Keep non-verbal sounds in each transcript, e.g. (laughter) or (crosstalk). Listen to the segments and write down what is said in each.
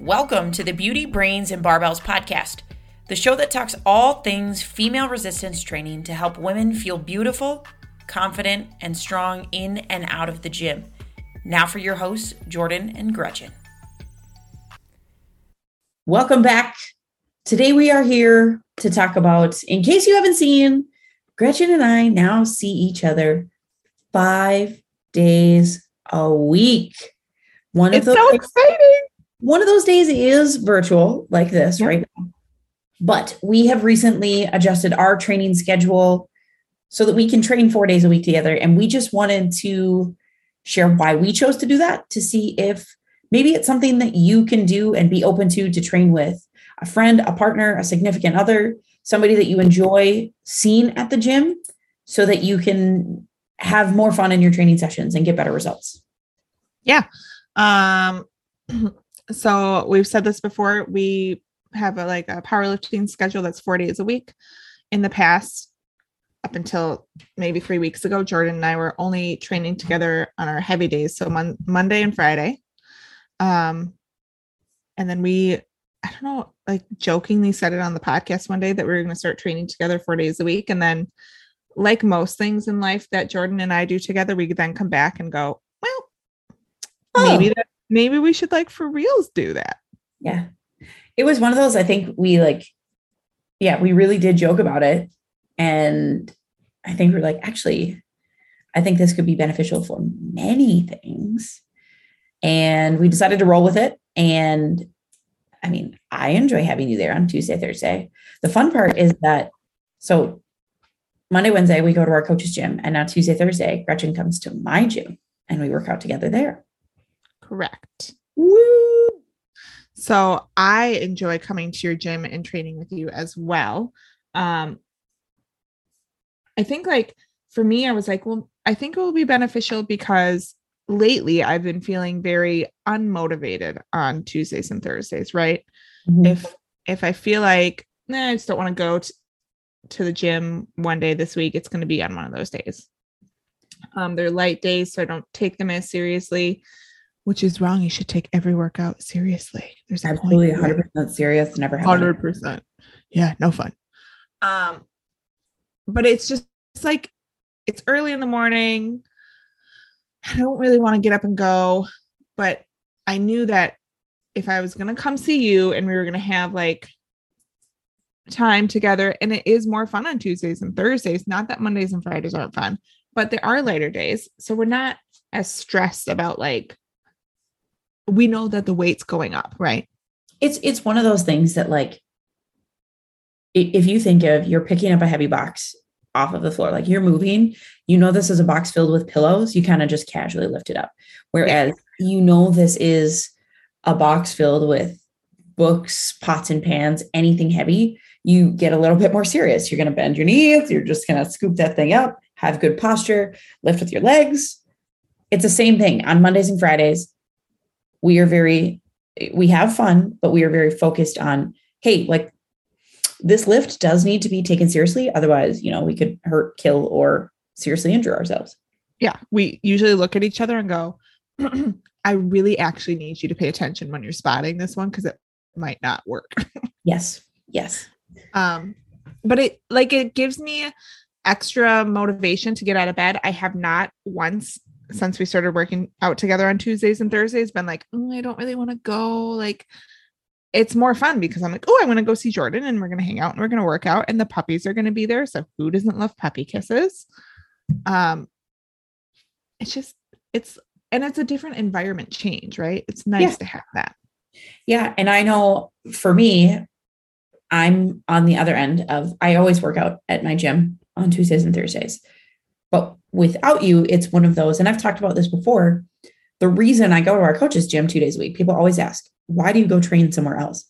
Welcome to the Beauty, Brains, and Barbells podcast, the show that talks all things female resistance training to help women feel beautiful, confident, and strong in and out of the gym. Now for your hosts, Jordan and Gretchen. Welcome back. Today we are here to talk about, in case you haven't seen, Gretchen and I now see each other five days a week. One it's of those so exciting. One of those days is virtual, like this, yep. right now. But we have recently adjusted our training schedule so that we can train four days a week together. And we just wanted to share why we chose to do that to see if maybe it's something that you can do and be open to to train with a friend, a partner, a significant other, somebody that you enjoy seeing at the gym so that you can have more fun in your training sessions and get better results. Yeah. Um (clears throat) so we've said this before, we have a like a powerlifting schedule that's 4 days a week. In the past, up until maybe 3 weeks ago, Jordan and I were only training together on our heavy days, so mon- Monday and Friday. Um and then we I don't know, like jokingly said it on the podcast one day that we were going to start training together 4 days a week and then like most things in life that Jordan and I do together, we then come back and go, well, oh. maybe that maybe we should like for reals do that. Yeah. It was one of those, I think we like, yeah, we really did joke about it. And I think we're like, actually, I think this could be beneficial for many things. And we decided to roll with it. And I mean, I enjoy having you there on Tuesday, Thursday. The fun part is that so Monday, Wednesday, we go to our coach's gym. And now Tuesday, Thursday, Gretchen comes to my gym and we work out together there. Correct. Woo! So I enjoy coming to your gym and training with you as well. Um, I think like for me, I was like, well, I think it will be beneficial because lately I've been feeling very unmotivated on Tuesdays and Thursdays, right? Mm-hmm. If if I feel like nah, I just don't want to go to, to the gym one day this week, it's going to be on one of those days. Um, they're light days, so I don't take them as seriously, which is wrong. You should take every workout seriously. There's absolutely 100 percent serious. Never hundred percent. Yeah, no fun. Um, but it's just it's like it's early in the morning. I don't really want to get up and go, but I knew that if I was going to come see you and we were going to have like time together and it is more fun on Tuesdays and Thursdays. Not that Mondays and Fridays aren't fun, but there are lighter days. So we're not as stressed about like we know that the weight's going up, right? It's it's one of those things that like if you think of you're picking up a heavy box off of the floor, like you're moving, you know this is a box filled with pillows, you kind of just casually lift it up. Whereas yeah. you know this is a box filled with books, pots and pans, anything heavy, you get a little bit more serious. You're going to bend your knees, you're just going to scoop that thing up, have good posture, lift with your legs. It's the same thing on Mondays and Fridays. We are very, we have fun, but we are very focused on, hey, like this lift does need to be taken seriously. Otherwise, you know, we could hurt, kill, or seriously injure ourselves. Yeah. We usually look at each other and go, (clears throat) I really actually need you to pay attention when you're spotting this one because it might not work. (laughs) yes. Yes. Um, but it like it gives me extra motivation to get out of bed. I have not once since we started working out together on Tuesdays and Thursdays been like, oh, I don't really want to go. Like it's more fun because I'm like, oh, I want to go see Jordan and we're gonna hang out and we're gonna work out and the puppies are gonna be there. So who doesn't love puppy kisses? Um it's just it's and it's a different environment change, right? It's nice yeah. to have that. Yeah. And I know for me, I'm on the other end of I always work out at my gym on Tuesdays and Thursdays. But without you, it's one of those, and I've talked about this before. The reason I go to our coach's gym two days a week, people always ask, why do you go train somewhere else?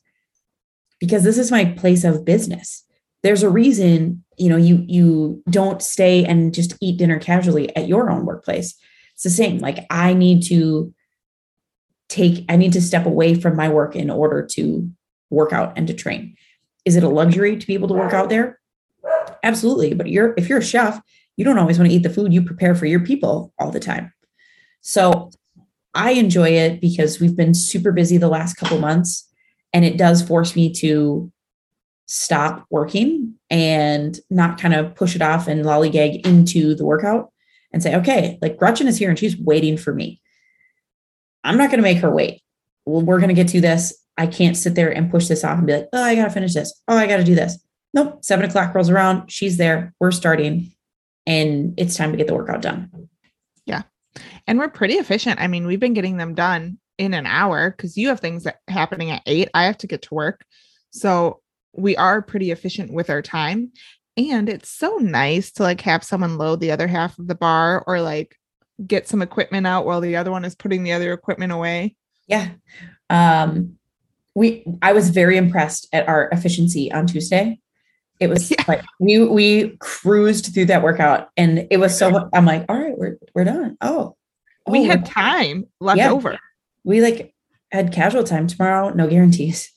Because this is my place of business. There's a reason, you know, you you don't stay and just eat dinner casually at your own workplace. It's the same. Like I need to take, I need to step away from my work in order to work out and to train. Is it a luxury to be able to work out there? Absolutely. But you're if you're a chef, you don't always want to eat the food you prepare for your people all the time. So I enjoy it because we've been super busy the last couple months and it does force me to stop working and not kind of push it off and lollygag into the workout and say, okay, like Gretchen is here and she's waiting for me. I'm not going to make her wait. Well, we're going to get to this. I can't sit there and push this off and be like, oh, I got to finish this. Oh, I got to do this. Nope. Seven o'clock rolls around. She's there. We're starting and it's time to get the workout done. Yeah. And we're pretty efficient. I mean, we've been getting them done in an hour because you have things that happening at eight. I have to get to work. So we are pretty efficient with our time. And it's so nice to like have someone load the other half of the bar or like get some equipment out while the other one is putting the other equipment away. Yeah. Um we I was very impressed at our efficiency on Tuesday. It was (laughs) yeah. like we we cruised through that workout and it was so I'm like, all right, we're we're done. Oh. We oh, had time left yeah. over. We like had casual time tomorrow, no guarantees.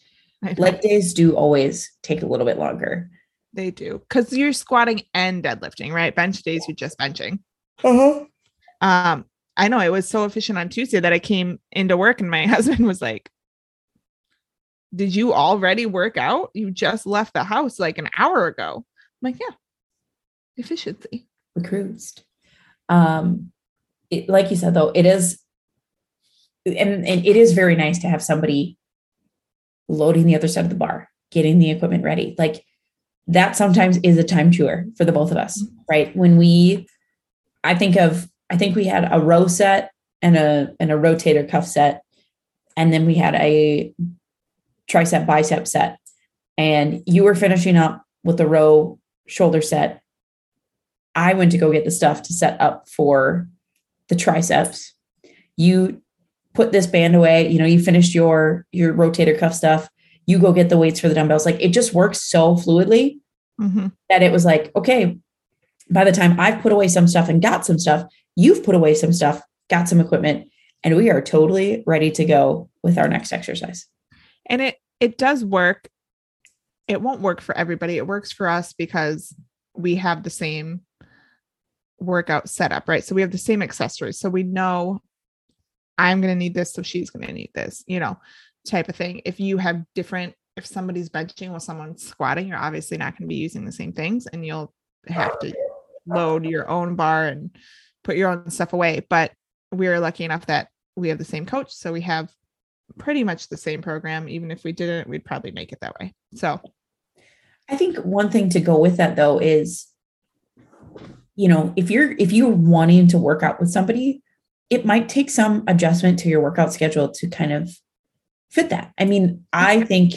Leg days do always take a little bit longer. They do because you're squatting and deadlifting, right? Bench days you're just benching. Uh-huh. Um, I know it was so efficient on Tuesday that I came into work and my (laughs) husband was like, did you already work out? You just left the house like an hour ago. I'm like, yeah, efficiency. We cruised. Um, it, like you said, though, it is, and, and it is very nice to have somebody loading the other side of the bar, getting the equipment ready. Like that sometimes is a time tour for the both of us, right? When we, I think of, I think we had a row set and a and a rotator cuff set, and then we had a tricep bicep set. And you were finishing up with the row shoulder set. I went to go get the stuff to set up for the triceps. You put this band away you know you finished your your rotator cuff stuff. You go get the weights for the dumbbells. Like it just works so fluidly mm-hmm. that it was like okay by the time i've put away some stuff and got some stuff you've put away some stuff got some equipment and we are totally ready to go with our next exercise and it it does work. It won't work for everybody. It works for us because we have the same workout setup right? So we have the same accessories. So we know i'm going to need this so she's going to need this you know type of thing. If you have different if somebody's benching while someone's squatting you're obviously not going to be using the same things and you'll have to load your own bar and put your own stuff away. But we're lucky enough that we have the same coach so we have pretty much the same program. Even if we didn't, we'd probably make it that way. So I think one thing to go with that though is, you know, if you're if you're wanting to work out with somebody, it might take some adjustment to your workout schedule to kind of fit that. I mean, I think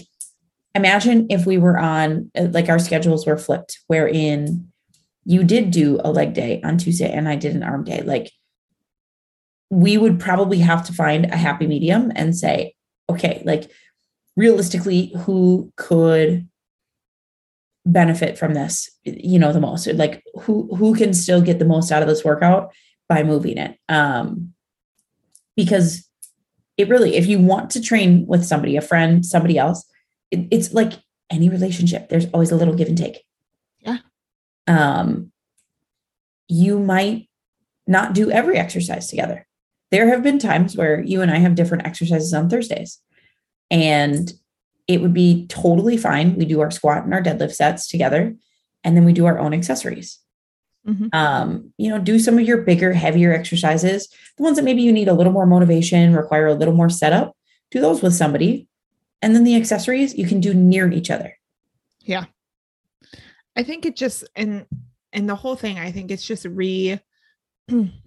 imagine if we were on uh, like our schedules were flipped, wherein you did do a leg day on Tuesday and I did an arm day. Like we would probably have to find a happy medium and say, okay, like realistically, who could benefit from this, you know, the most? Like who who can still get the most out of this workout by moving it? Um, because it really, if you want to train with somebody, a friend, somebody else, it, it's like any relationship. There's always a little give and take. Yeah. Um, you might not do every exercise together there have been times where you and I have different exercises on Thursdays, and it would be totally fine. We do our squat and our deadlift sets together, and then we do our own accessories. Mm-hmm. Um, you know, do some of your bigger, heavier exercises, the ones that maybe you need a little more motivation, require a little more setup, do those with somebody. And then the accessories you can do near each other. Yeah. I think it just and and the whole thing, I think it's just re (clears throat)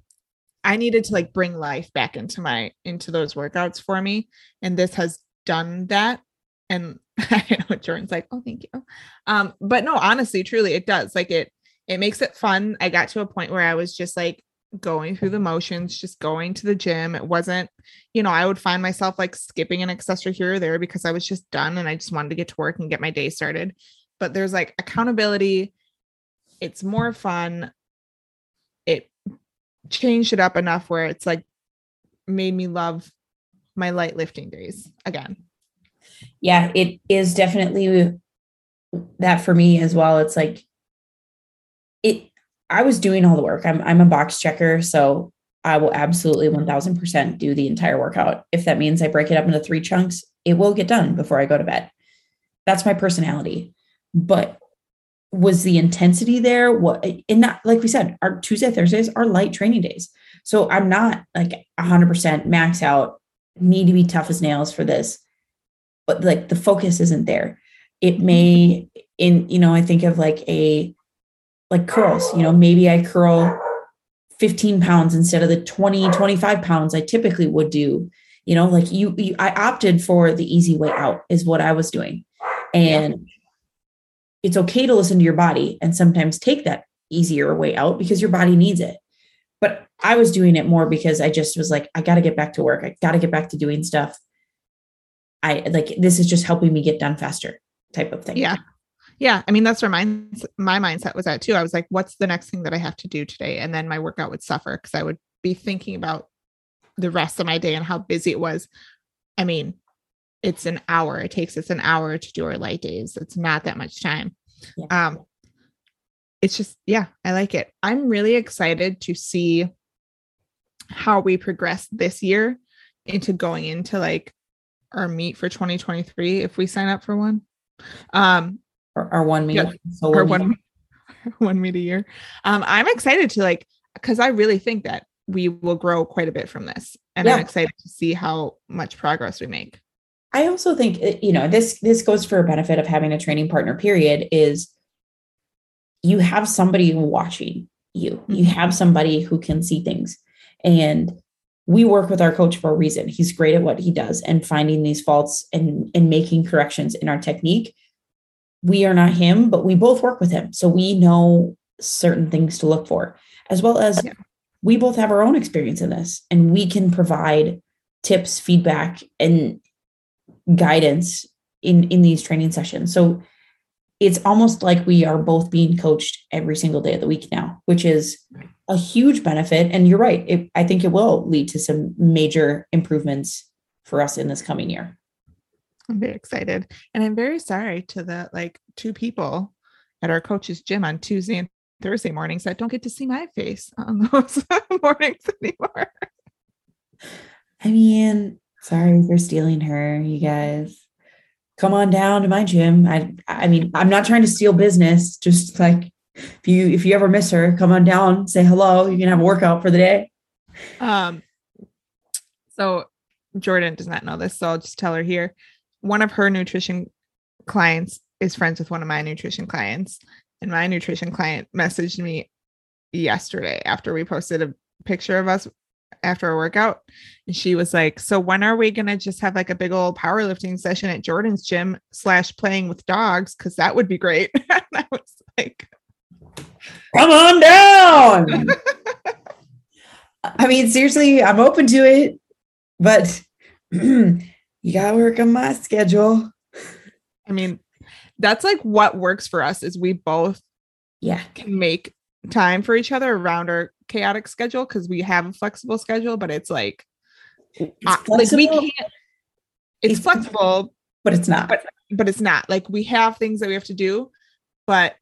I needed to like bring life back into my into those workouts for me. And this has done that. And (laughs) I know Jordan's like, oh, thank you. Um, but no, honestly, truly, it does. Like it it makes it fun. I got to a point where I was just like going through the motions, just going to the gym. It wasn't, you know, I would find myself like skipping an accessory here or there because I was just done and I just wanted to get to work and get my day started. But there's like accountability. It's more fun changed it up enough where it's like made me love my light lifting days again. Yeah, it is definitely that for me as well. It's like it I was doing all the work. I'm I'm a box checker, so I will absolutely 1000% do the entire workout. If that means I break it up into three chunks, it will get done before I go to bed. That's my personality. But was the intensity there? What and not like we said, our Tuesday, Thursdays are light training days. So I'm not like 100% max out, need to be tough as nails for this. But like the focus isn't there. It may in, you know, I think of like a like curls, you know, maybe I curl 15 pounds instead of the 20, 25 pounds I typically would do. You know, like you, you I opted for the easy way out, is what I was doing. And it's okay to listen to your body and sometimes take that easier way out because your body needs it. But I was doing it more because I just was like, I got to get back to work. I got to get back to doing stuff. I like this is just helping me get done faster type of thing. Yeah. Yeah. I mean, that's where my, my mindset was at too. I was like, what's the next thing that I have to do today? And then my workout would suffer because I would be thinking about the rest of my day and how busy it was. I mean, it's an hour. It takes us an hour to do our light days. It's not that much time. Yeah. Um, it's just, yeah, I like it. I'm really excited to see how we progress this year into going into like our meet for 2023 if we sign up for one. Um, or our one meet, yeah, so or one, (laughs) one meet a year. Um, I'm excited to like, because I really think that we will grow quite a bit from this, and yeah. I'm excited to see how much progress we make. I also think uh, you know this this goes for a benefit of having a training partner period is you have somebody watching you. Mm-hmm. You have somebody who can see things. And we work with our coach for a reason. He's great at what he does and finding these faults and and making corrections in our technique. We are not him, but we both work with him. So we know certain things to look for, as well as yeah. we both have our own experience in this and we can provide tips, feedback, and guidance in in these training sessions. So it's almost like we are both being coached every single day of the week now which is a huge benefit. And you're right. It, i think it will lead to some major improvements for us in this coming year. I'm very excited. And i'm very sorry to the like two people at our coach's gym on tuesday and thursday mornings that don't get to see my face on (laughs) those mornings anymore. I mean Sorry for stealing her, you guys. Come on down to my gym. I I mean, I'm not trying to steal business. Just like if you if you ever miss her, come on down, say hello. You can have a workout for the day. Um so Jordan does not know this, so I'll just tell her here. One of her nutrition clients is friends with one of my nutrition clients. And my nutrition client messaged me yesterday after we posted a picture of us after a workout and she was like so when are we gonna just have like a big old powerlifting session at jordan's gym slash playing with dogs? Because that would be great. (laughs) And i was like come on down! (laughs) I mean seriously i'm open to it but (clears throat) you gotta work on my schedule. I mean that's like what works for us is we both yeah. can make time for each other around our chaotic schedule because we have a flexible schedule, but it's like, it's uh, like we can't. It's, it's flexible, but it's not. But, but it's not like we have things that we have to do, but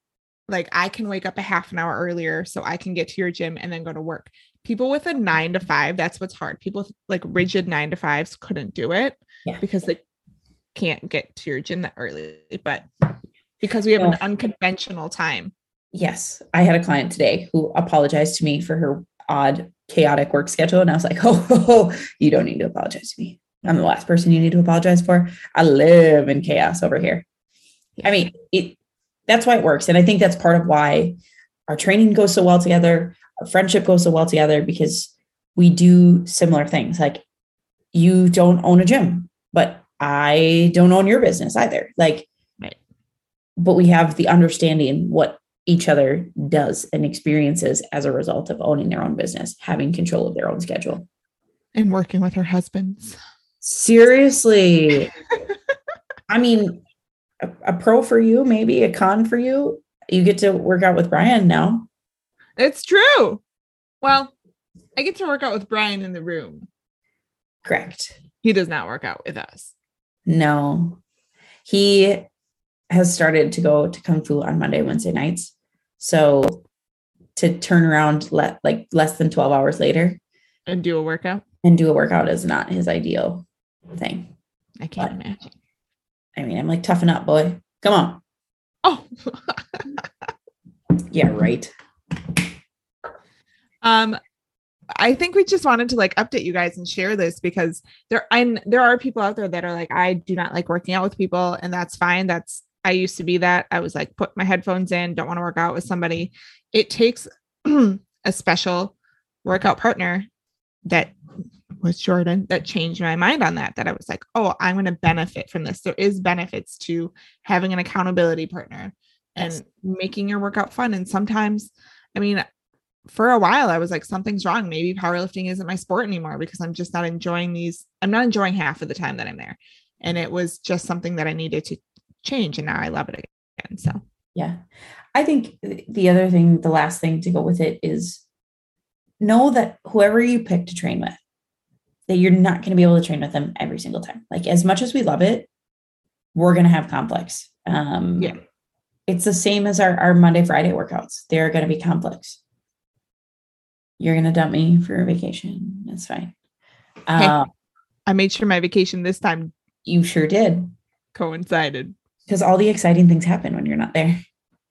like I can wake up a half an hour earlier so I can get to your gym and then go to work. People with a nine to five, that's what's hard. People with like rigid nine to fives couldn't do it yeah. because they can't get to your gym that early. But because we have yeah. an unconventional time, Yes, I had a client today who apologized to me for her odd, chaotic work schedule. And I was like, (laughs) oh, oh, oh, you don't need to apologize to me. I'm the last person you need to apologize for. I live in chaos over here. I mean, it that's why it works. And I think that's part of why our training goes so well together, our friendship goes so well together because we do similar things. Like you don't own a gym, but I don't own your business either. Like, right. but we have the understanding what each other does and experiences as a result of owning their own business, having control of their own schedule. And working with her husbands. Seriously. I mean, a, a, pro for you, maybe a con for you. You get to work out with Brian now. It's true. Well, I get to work out with Brian in the room. Correct. He does not work out with us. No. He has started to go to Kung Fu on Monday, Wednesday nights. So to turn around let like less than 12 hours later And do a workout. and do a workout is not his ideal thing. I can't But- imagine. I mean, I'm like, toughen up, boy. Come on. Oh, (laughs) Yeah, right. um, I think we just wanted to like update you guys and share this because there and there are people out there that are like, I do not like working out with people, and that's fine. That's I used to be that. I was like, put my headphones in, don't want to work out with somebody. It takes (clears throat) a special workout partner that was Jordan that changed my mind on that. That I was like, oh, I'm going to benefit from this. There is benefits to having an accountability partner and Yes. making your workout fun. And sometimes, I mean, for a while, I was like, something's wrong. Maybe powerlifting isn't my sport anymore because I'm just not enjoying these. I'm not enjoying half of the time that I'm there. And it was just something that I needed to change. And now I love it again. So, Yeah. I think the other thing, the last thing to go with it is know that whoever you pick to train with, that you're not going to be able to train with them every single time. Like as much as we love it, we're going to have conflicts. Um, Yeah. It's the same as our, our Monday, Friday workouts. They're going to be complex. You're going to dump me for a vacation. That's fine. Uh, I made sure my vacation this time you sure did. coincided. Because all the exciting things happen when you're not there.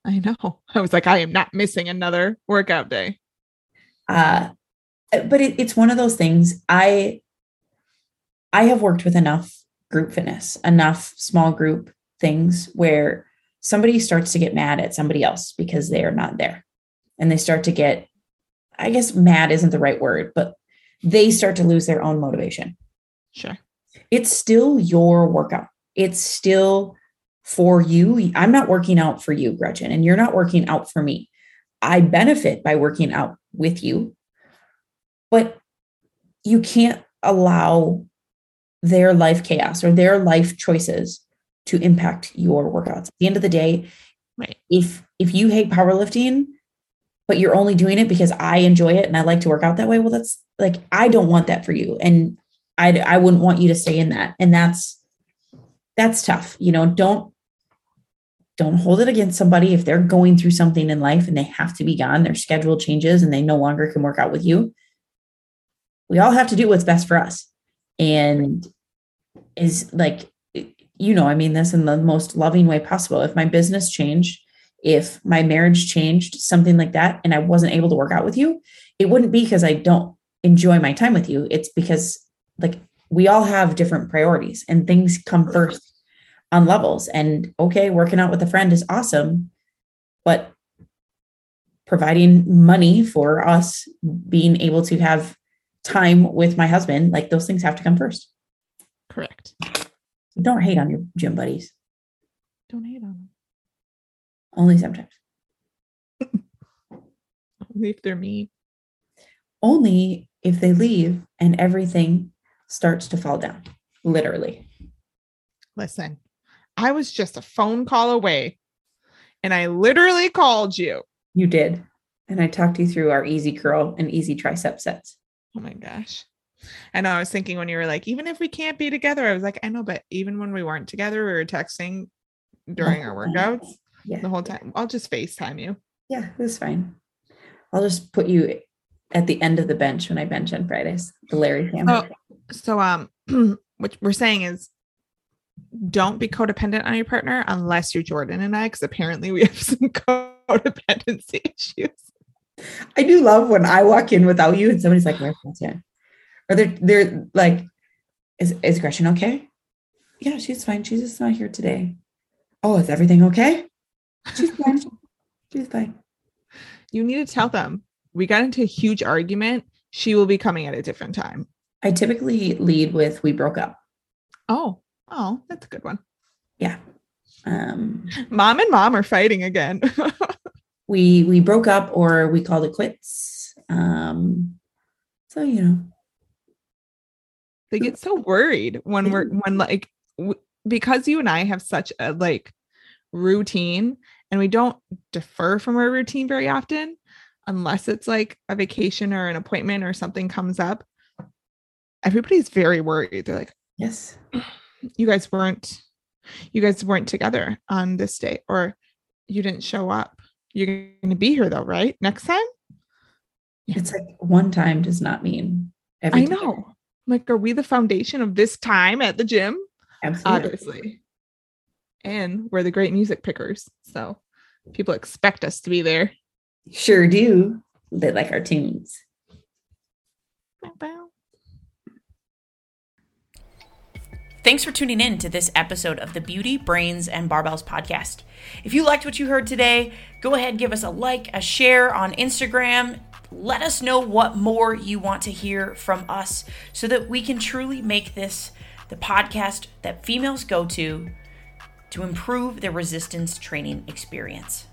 I know. I was like, I am not missing another workout day. uh but it, it's one of those things i i have worked with enough group fitness enough small group things where somebody starts to get mad at somebody else because they are not there and they start to get i guess mad isn't the right word but they start to lose their own motivation Sure. it's still your workout it's still for you. I'm not working out for you gretchen and you're not working out for me. I benefit by working out with you but you can't allow their life chaos or their life choices to impact your workouts. At the end of the day Right. if if you hate powerlifting but you're only doing it because i enjoy it and i like to work out that way well that's like i don't want that for you. And i i wouldn't want you to stay in that. And that's that's tough you know don't don't hold it against somebody if they're going through something in life and they have to be gone their schedule changes and they no longer can work out with you. We all have to do what's best for us. And is like you know i mean this in the most loving way possible. If my business changed if my marriage changed something like that and i wasn't able to work out with you it wouldn't be because i don't enjoy my time with you. It's because like we all have different priorities and things come first on levels and okay working out with a friend is awesome but providing money for us being able to have time with my husband like those things have to come first Correct. don't hate on your gym buddies Don't hate on them. only sometimes Only (laughs) if they're mean. only if they leave and everything starts to fall down literally Listen, I was just a phone call away and I literally called you. you did and i talked you through our easy curl and easy tricep sets Oh my gosh. I know. I was thinking when you were like, even if we can't be together, I was like, I know, but even when we weren't together, we were texting during our workouts yeah the whole time. I'll just FaceTime you. yeah that's fine i'll just put you at the end of the bench when i bench on fridays the larry cam Oh. So, um, (clears throat) what we're saying is don't be codependent on your partner unless you're Jordan and I, because apparently we have (laughs) some codependency issues. I do love when I walk in without you and somebody's like, "Where's Gretchen?" Or they're they're like, "Is is Gretchen okay?" Yeah, she's fine. She's just not here today. Oh, is everything okay? She's fine. she's fine. You need to tell them we got into a huge argument. She will be coming at a different time. I typically lead with "We broke up." Oh, oh, that's a good one. Yeah. Um, Mom and mom are fighting again. (laughs) we we broke up or we called it quits. Um, so you know, they get so worried when we're when like w- because you and I have such a like routine and we don't defer from our routine very often unless it's like a vacation or an appointment or something comes up everybody's very worried they're like yes, you guys weren't you guys weren't together on this day or you didn't show up you're going to be here though right next time it's like one time does not mean Every I time. know. Like, are we the foundation of this time at the gym? Absolutely. Obviously. And we're the great music pickers. So people expect us to be there. Sure do. They like our tunes. Bow, bow. Thanks for tuning in to this episode of the Beauty, Brains, and Barbells podcast. If you liked what you heard today, go ahead, give us a like, a share on Instagram. Let us know what more you want to hear from us so that we can truly make this the podcast that females go to to improve their resistance training experience.